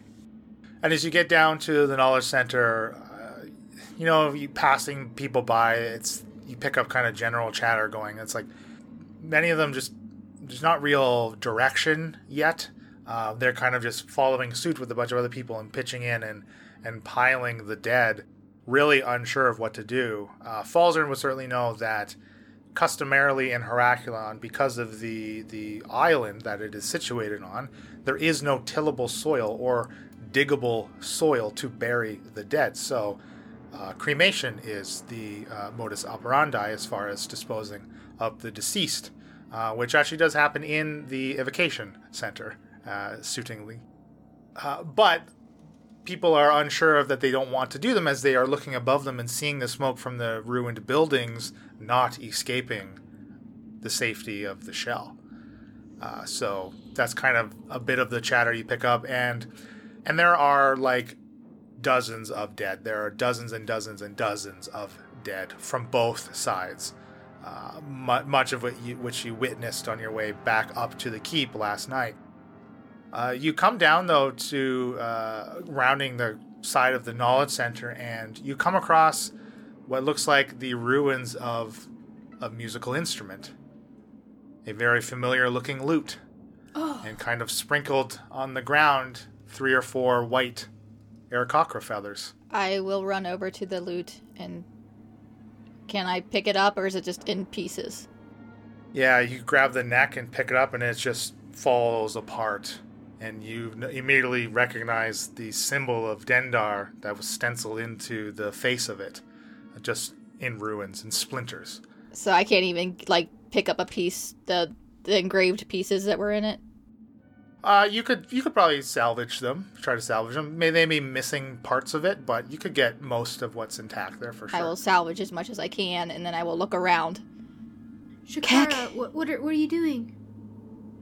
And as you get down to the knowledge center, uh, you know, you passing people by, it's you pick up kind of general chatter going. It's like many of them just there's not real direction yet. Uh, they're kind of just following suit with a bunch of other people and pitching in and and piling the dead, really unsure of what to do. Uh, Falzern would certainly know that customarily in Heraklion, because of the the island that it is situated on, there is no tillable soil or diggable soil to bury the dead. So, uh, cremation is the uh, modus operandi as far as disposing of the deceased, uh, which actually does happen in the evocation center, uh, suitingly. Uh, but people are unsure of that they don't want to do them as they are looking above them and seeing the smoke from the ruined buildings not escaping the safety of the shell. Uh, so that's kind of a bit of the chatter you pick up, and and there are like dozens of dead. There are dozens and dozens and dozens of dead from both sides. Uh, much of what you, which you witnessed on your way back up to the keep last night. Uh, you come down though to uh, rounding the side of the knowledge center, and you come across what looks like the ruins of a musical instrument, a very familiar looking lute, Oh, and kind of sprinkled on the ground three or four white Aarakocra feathers. I will run over to the lute and can I pick it up or is it just in pieces? Yeah, you grab the neck and pick it up, and it just falls apart, and you immediately recognize the symbol of Dendar that was stenciled into the face of it, just in ruins and splinters. So I can't even like pick up a piece the the engraved pieces that were in it. Uh, you could you could probably salvage them, try to salvage them. May they be missing parts of it, but you could get most of what's intact there for sure. I will salvage as much as I can, and then I will look around. Shakara, Keck. what what are, what are you doing?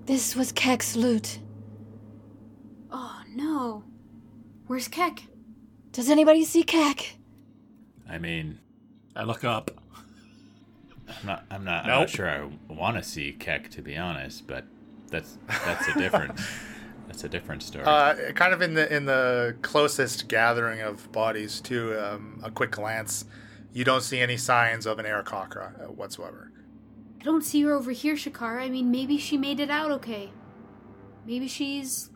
This was Keck's lute. Oh no. Where's Keck? Does anybody see Keck? I mean, I look up. I'm not. I'm not. I'm not sure I want to see Keck to be honest, but that's that's a different. that's a different story. Uh, kind of in the in the closest gathering of bodies to um, a quick glance, you don't see any signs of an Aarakocra uh, whatsoever. I don't see her over here, Shakara. I mean, maybe she made it out okay. Maybe she's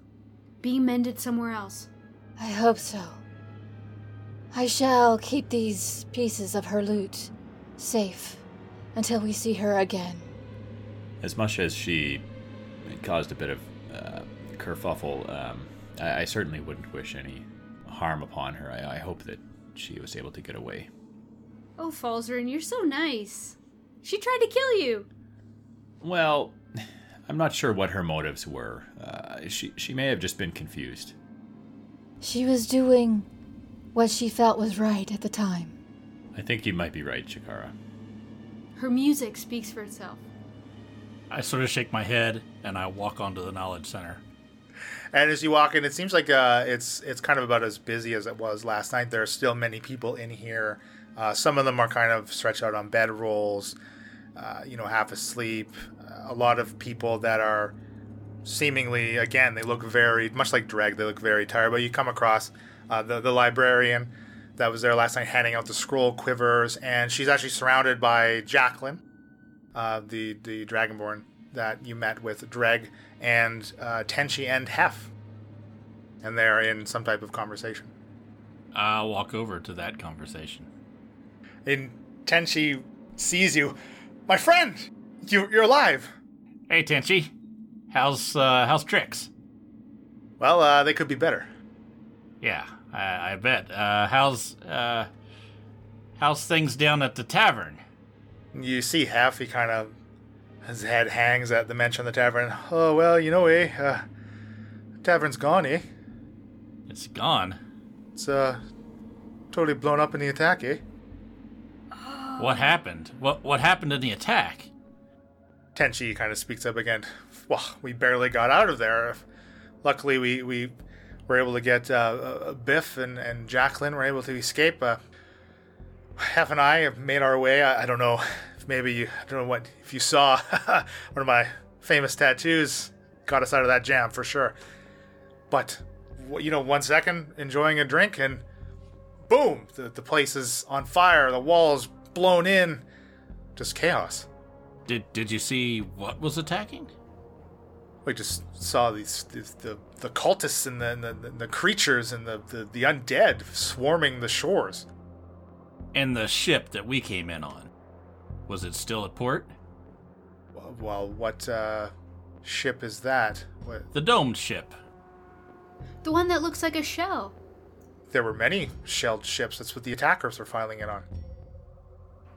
being mended somewhere else. I hope so. I shall keep these pieces of her lute safe until we see her again. as much as she caused a bit of uh, kerfuffle, um, I, I certainly wouldn't wish any harm upon her. I, I hope that she was able to get away. Oh, Falzarin, you're so nice. She tried to kill you. Well, I'm not sure what her motives were. Uh, she she may have just been confused. She was doing what she felt was right at the time. I think you might be right, Shakara. Her music speaks for itself. I sort of shake my head and I walk onto the knowledge center. And as you walk in, it seems like uh, it's it's kind of about as busy as it was last night. There are still many people in here. Uh, some of them are kind of stretched out on bedrolls, uh, you know, half asleep. Uh, a lot of people that are seemingly, again, they look very much like Dreg. They look very tired. But you come across uh, the the librarian that was there last night, handing out the scroll quivers, and she's actually surrounded by Jacqueline, uh, the the Dragonborn that you met with Dreg and uh, Tenchi and Hef, and they're in some type of conversation. I'll walk over to that conversation. And Tenchi sees you, my friend. You you're alive. Hey, Tenchi. How's uh, how's tricks? Well, uh, they could be better. Yeah, I, I bet. Uh, how's uh, how's things down at the tavern? You see. He kind of his head hangs at the mention of the tavern. Oh well, you know, eh? Uh, tavern's gone, eh? It's gone. It's uh totally blown up in the attack, eh? What happened? What what happened in the attack? Tenchi kind of speaks up again. Well, we barely got out of there. Luckily, we, we were able to get uh, uh, Biff and, and Jacqueline were able to escape. Uh, Hef and I have made our way. I, I don't know if maybe you, I don't know what, if you saw one of my famous tattoos got us out of that jam for sure. But, you know, one second enjoying a drink and boom, the, the place is on fire, the walls blown in. Just chaos. Did did you see what was attacking? We just saw these, these the the cultists and the and the, the creatures and the, the the undead swarming the shores. And the ship that we came in on. Was it still at port? Well, what uh, ship is that? What, The domed ship. The one that looks like a shell. there were many shelled ships. That's what the attackers were filing in on.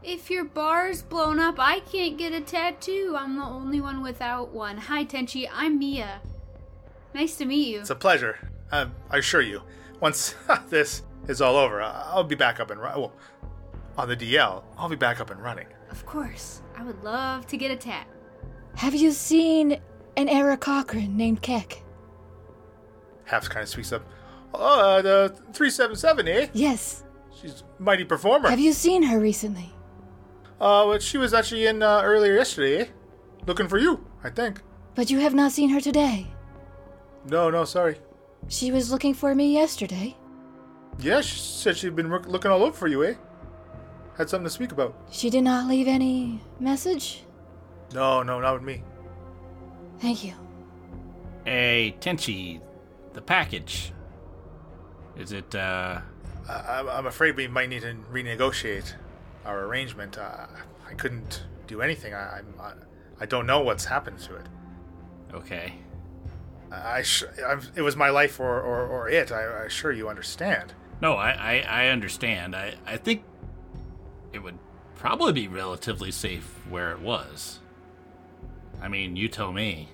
If your bar's blown up, I can't get a tattoo. I'm the only one without one. Hi, Tenchi. I'm Mia. Nice to meet you. It's a pleasure. Uh, I assure you. Once this is all over, I- I'll be back up and running. Well, on the DL, I'll be back up and running. Of course. I would love to get a tat. Have you seen an Aarakocra named Keck? Haps kind of speaks up. Oh, uh, the 377, eh? Yes. She's a mighty performer. Have you seen her recently? Uh, well, she was actually in uh, earlier yesterday, eh? Looking for you, I think. But you have not seen her today. No, no, sorry. She was looking for me yesterday. Yeah, she said she'd been look- looking all over for you, eh? Had something to speak about. She did not leave any message? No, no, not with me. Thank you. Hey, Tenchi, the package. Is it, uh. I- I'm, I'm afraid we might need to renegotiate our arrangement. Uh, I couldn't do anything. I, I'm, I, I don't know what's happened to it. Okay. I, sh- I it was my life or, or, or it. I, I assure you understand. No, I, I, I understand. I, I think it would probably be relatively safe where it was. I mean, you tell me.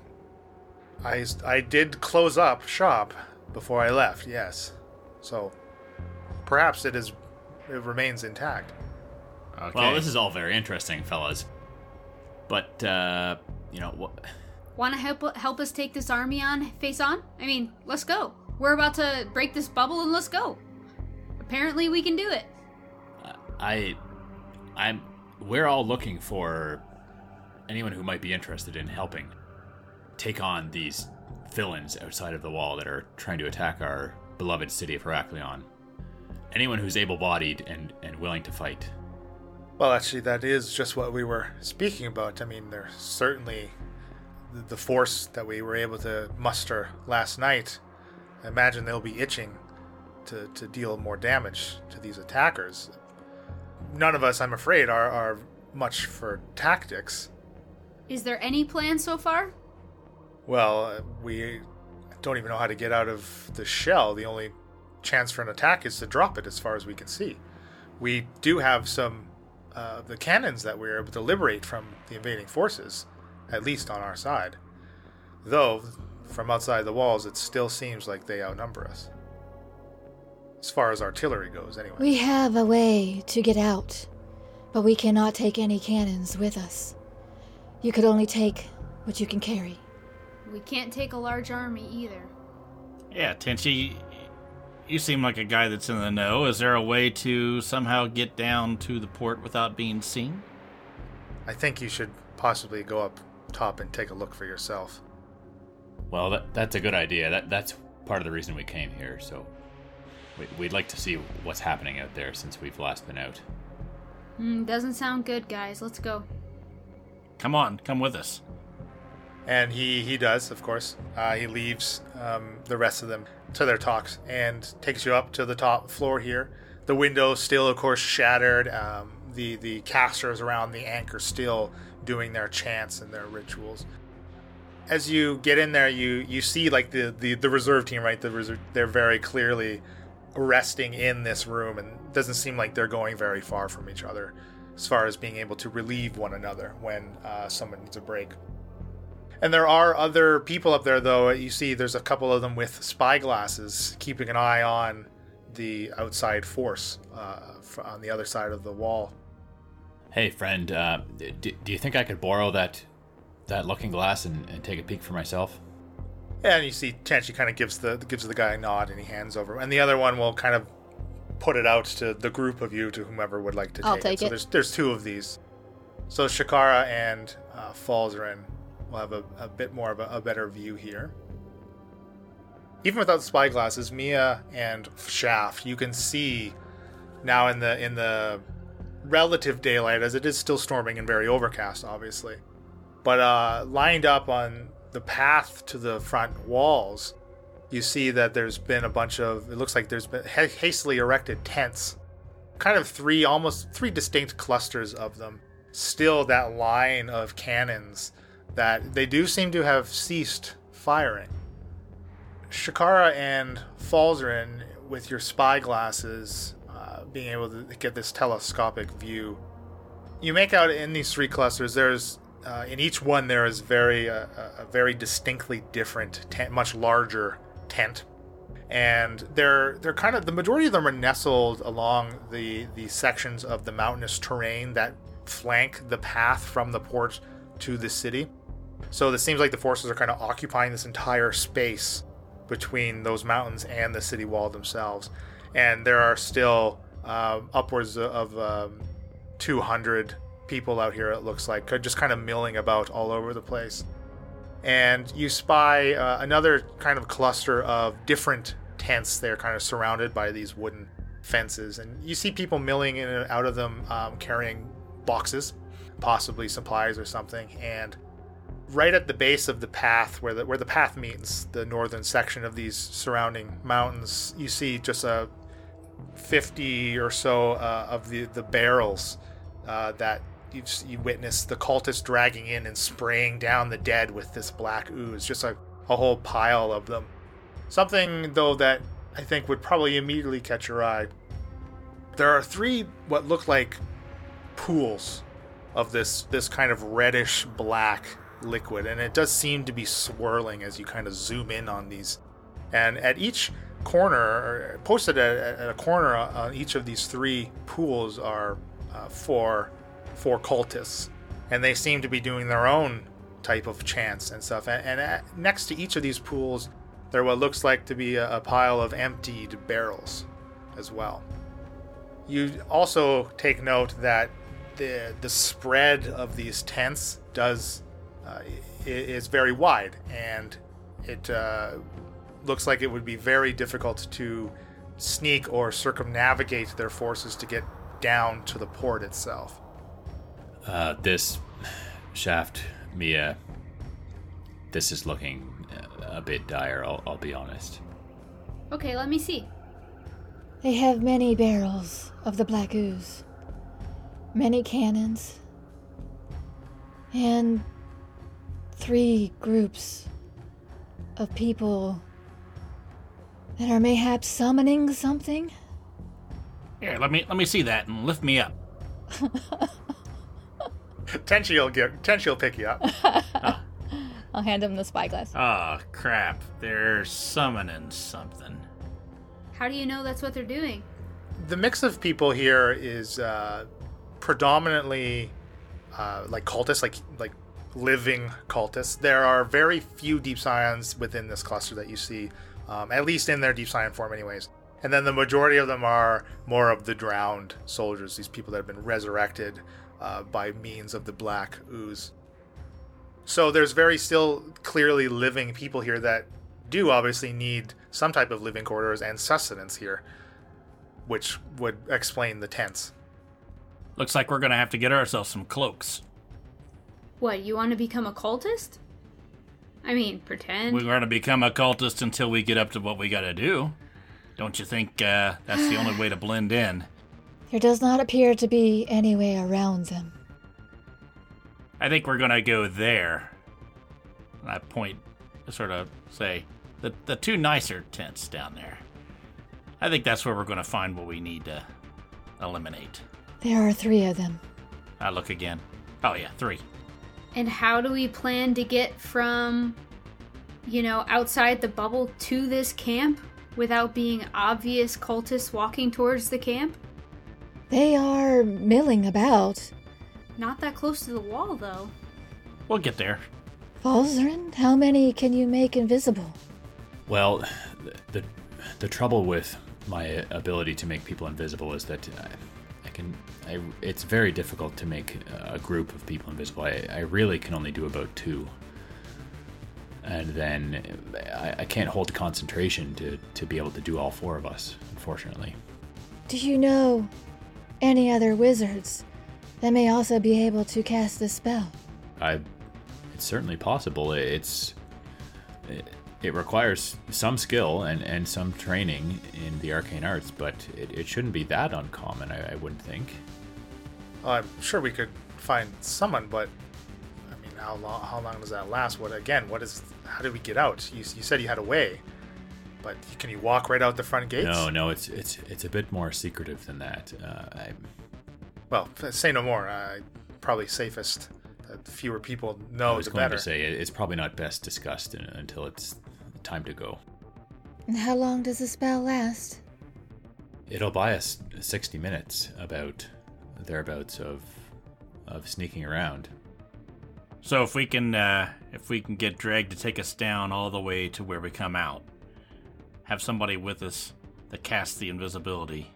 I, I did close up shop before I left, yes. So perhaps it is it remains intact. Okay. Well, this is all very interesting, fellas. But uh, you know what? Want to help help us take this army on face on? I mean, let's go. We're about to break this bubble and let's go. Apparently, we can do it. I, I'm. We're all looking for anyone who might be interested in helping take on these villains outside of the wall that are trying to attack our beloved city of Heraklion. Anyone who's able-bodied and and willing to fight. Well, actually, that is just what we were speaking about. I mean, there's certainly the- the force that we were able to muster last night. I imagine they'll be itching to, to deal more damage to these attackers. None of us, I'm afraid, are, are much for tactics. Is there any plan so far? Well, uh, we don't even know how to get out of the shell. The only chance for an attack is to drop it, as far as we can see. We do have some uh, the cannons that we were able to liberate from the invading forces, at least on our side. Though, from outside the walls, it still seems like they outnumber us. As far as artillery goes, anyway. We have a way to get out, but we cannot take any cannons with us. You could only take what you can carry. We can't take a large army either. yeah, Tenchi, you seem like a guy that's in the know. Is there a way to somehow get down to the port without being seen? I think you should possibly go up top and take a look for yourself. Well, that, that's a good idea. That that's part of the reason we came here. So we, we'd like to see what's happening out there since we've last been out. Hmm, doesn't sound good, guys. Let's go. Come on, come with us. And he, he does, of course. Uh, he leaves um, the rest of them to their talks and takes you up to the top floor here. The window still, of course, shattered. Um, the the casters around the anchor still doing their chants and their rituals. As you get in there, you you see like the the, the reserve team, right? The reserve, they're very clearly resting in this room, and doesn't seem like they're going very far from each other as far as being able to relieve one another when uh, someone needs a break. And there are other people up there, though. You see, there's a couple of them with spy glasses, keeping an eye on the outside force uh, on the other side of the wall. Hey, friend, uh, d- do you think I could borrow that that looking glass and, and take a peek for myself? And you see, Tenchi kind of gives the gives the guy a nod, and he hands over. And the other one will kind of put it out to the group of you, to whomever would like to I'll take, take So it. there's there's two of these. So Shakara and uh, Falzarin will have a, a bit more of a, a better view here. Even without the spy glasses, Mia and Shaft, you can see now in the in the relative daylight, as it is still storming and very overcast, obviously. But uh, lined up on the path to the front walls, you see that there's been a bunch of. It looks like there's been hastily erected tents, kind of three, almost three distinct clusters of them. Still, that line of cannons that they do seem to have ceased firing. Shakara and Falzarin, with your spy glasses, uh, being able to get this telescopic view, you make out in these three clusters. There's uh, in each one there is very uh, a very distinctly different tent, much larger tent, and they're they're kind of the majority of them are nestled along the the sections of the mountainous terrain that flank the path from the port to the city. So it seems like the forces are kind of occupying this entire space between those mountains and the city wall themselves. And there are still uh, upwards of um, 200 people out here, it looks like, just kind of milling about all over the place. And you spy uh, another kind of cluster of different tents. They're kind of surrounded by these wooden fences. And you see people milling in and out of them, um, carrying boxes, possibly supplies or something. And right at the base of the path where the where the path meets the northern section of these surrounding mountains you see just a 50 or so uh, of the the barrels uh, that you you witness the cultists dragging in and spraying down the dead with this black ooze just a, a whole pile of them. Something, though, that I think would probably immediately catch your eye. There are three what look like pools of this this kind of reddish black liquid, and it does seem to be swirling as you kind of zoom in on these. And at each corner, or posted at, at a corner on each of these three pools, are uh, four four cultists, and they seem to be doing their own type of chants and stuff. And, and at, next to each of these pools, there what looks like to be a, a pile of emptied barrels as well. You also take note that the the spread of these tents does uh, is very wide, and it uh, looks like it would be very difficult to sneak or circumnavigate their forces to get down to the port itself. Uh, this shaft, Mia. This is looking uh, a bit dire. I'll, I'll be honest. Okay, let me see. They have many barrels of the black ooze, many cannons, and three groups of people that are mayhap summoning something. Here, let me let me see that and lift me up. Tenchi will get Tenchi will pick you up. I'll hand him the spyglass. Oh crap! They're summoning something. How do you know that's what they're doing? the mix of people here is uh, predominantly uh, like cultists, like like living cultists. There are very few deep scions within this cluster that you see, um, at least in their deep scion form, anyways. And then the majority of them are more of the drowned soldiers, these people that have been resurrected uh, by means of the black ooze. So there's very still clearly living people here that do obviously need some type of living quarters and sustenance here which would explain the tents. Looks like we're gonna have to get ourselves some cloaks. What, you want to become a cultist? I mean, pretend. We're gonna become a cultist until we get up to what we gotta do. Don't you think uh, that's the only way to blend in? There does not appear to be any way around them. I think we're gonna go there. And I point, sort of say, the the two nicer tents down there. I think that's where we're gonna find what we need to eliminate. There are three of them. I look again. Oh yeah, three. And how do we plan to get from, you know, outside the bubble to this camp without being obvious cultists walking towards the camp? They are milling about. Not that close to the wall, though. We'll get there. Falzarin, how many can you make invisible? Well, the, the the trouble with my ability to make people invisible is that I, I can. I, it's very difficult to make a group of people invisible. I, I really can only do about two, and then I, I can't hold the concentration to to be able to do all four of us. Unfortunately, Do you know any other wizards that may also be able to cast the spell? I. It's certainly possible. It's. It, it requires some skill and, and some training in the arcane arts, but it, it shouldn't be that uncommon, I, I wouldn't think. Well, I'm sure we could find someone, but I mean, how long? How long does that last? What again? What is? How did we get out? You, you said you had a way, but can you walk right out the front gates? No, no, it's it's it's a bit more secretive than that. Uh, I, Well, say no more. Uh, probably safest. that fewer people I know, was the going better. to say it, it's probably not best discussed in, until it's time to go. And how long does the spell last? It'll buy us sixty minutes, about thereabouts of of sneaking around. So if we can, uh, if we can get Dreg to take us down all the way to where we come out, have somebody with us that casts the invisibility,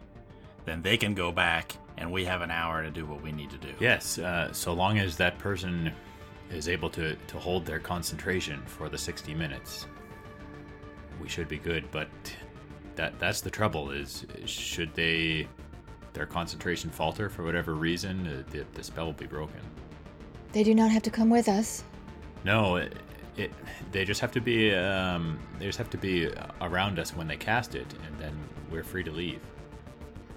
then they can go back, and we have an hour to do what we need to do. Yes, uh, so long as that person is able to, to hold their concentration for the 60 minutes, we should be good. But that that's the trouble is should they their concentration falter for whatever reason, uh, the, the spell will be broken. They do not have to come with us. No, it, it they just have to be um, they just have to be around us when they cast it, and then we're free to leave.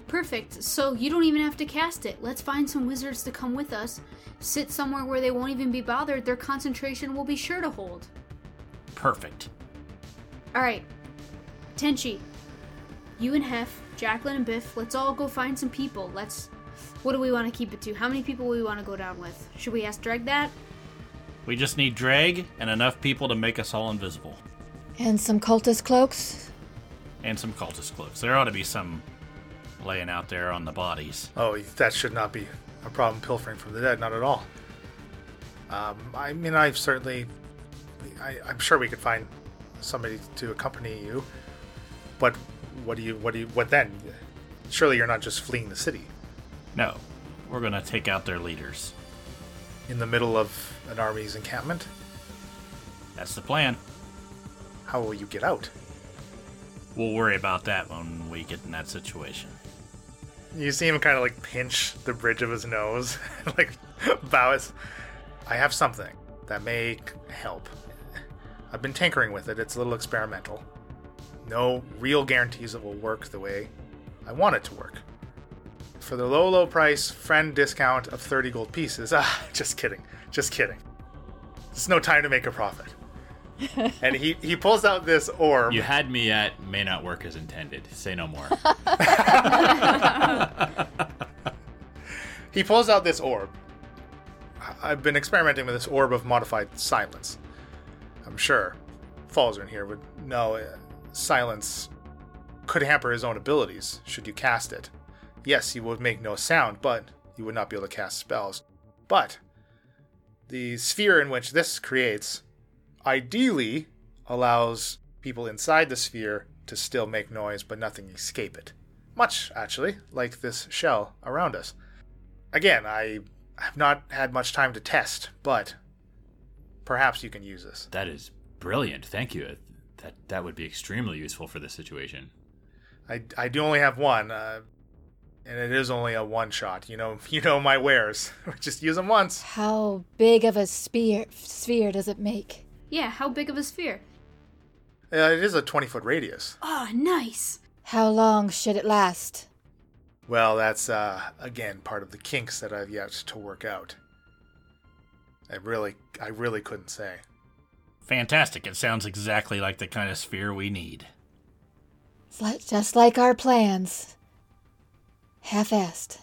Perfect. So you don't even have to cast it. Let's find some wizards to come with us. Sit somewhere where they won't even be bothered. Their concentration will be sure to hold. perfect. All right, Tenchi, you and Hef, Jacqueline and Biff, let's all go find some people. Let's. What do we want to keep it to? How many people we want to go down with? Should we ask Dreg that? We just need Dreg and enough people to make us all invisible. And some cultist cloaks? And some cultist cloaks. There ought to be some laying out there on the bodies. Oh, that should not be a problem pilfering from the dead, not at all. Um, I mean, I've certainly. I, I'm sure we could find somebody to accompany you. But what do you. What do you. What then? Surely you're not just fleeing the city. No, we're gonna take out their leaders. In the middle of an army's encampment? That's the plan. How will you get out? We'll worry about that when we get in that situation. You see him kind of like pinch the bridge of his nose, like bow his. I have something that may help. I've been tinkering with it, it's a little experimental. No real guarantees it will work the way I want it to work. For the low, low price, friend discount of 30 gold pieces. Ah, just kidding. Just kidding. It's no time to make a profit. and he, he pulls out this orb. You had me at may not work as intended. Say no more. He pulls out this orb. I- I've been experimenting with this orb of modified silence. I'm sure Falzern here would know uh, silence could hamper his own abilities should you cast it. Yes, you would make no sound, but you would not be able to cast spells. But the sphere in which this creates ideally allows people inside the sphere to still make noise but nothing escape it. Much, actually, like this shell around us again, I have not had much time to test, but perhaps you can use this. that is brilliant. Thank you. That that would be extremely useful for this situation. I, I do only have one, uh, and it is only a one shot. You know, you know my wares. Just use them once. How big of a spear, sphere does it make? Yeah, how big of a sphere? Uh, it is a twenty foot radius. Oh, nice. How long should it last? Well, that's uh, again part of the kinks that I've yet to work out. I really, I really couldn't say. Fantastic. It sounds exactly like the kind of sphere we need. It's like, just like our plans. Half-assed.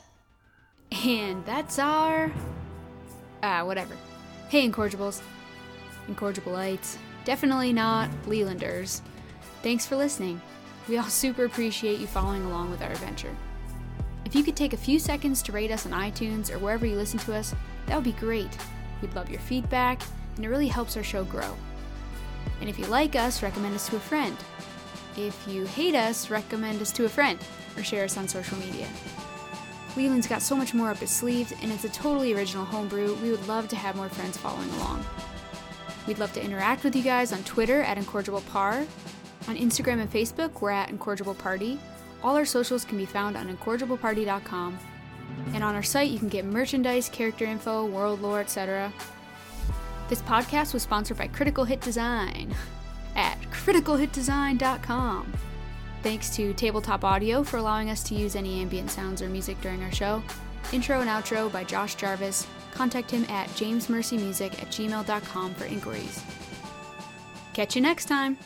And that's our. Ah, whatever. Hey, Incorrigibles. Incorrigibleites. Definitely not Lelanders. Thanks for listening. We all super appreciate you following along with our adventure. If you could take a few seconds to rate us on iTunes or wherever you listen to us, that would be great. We'd love your feedback, and it really helps our show grow. And if you like us, recommend us to a friend. If you hate us, recommend us to a friend or share us on social media. Leland's got so much more up his sleeves, and it's a totally original homebrew. We would love to have more friends following along. We'd love to interact with you guys on Twitter at IncorrigiblePar. On Instagram and Facebook, we're at IncorrigibleParty. All our socials can be found on IncorrigibleParty.com. And on our site, you can get merchandise, character info, world lore, etc. This podcast was sponsored by Critical Hit Design at criticalhitdesign.com. Thanks to Tabletop Audio for allowing us to use any ambient sounds or music during our show. Intro and outro by Josh Jarvis. Contact him at jamesmercymusic at gmail.com for inquiries. Catch you next time!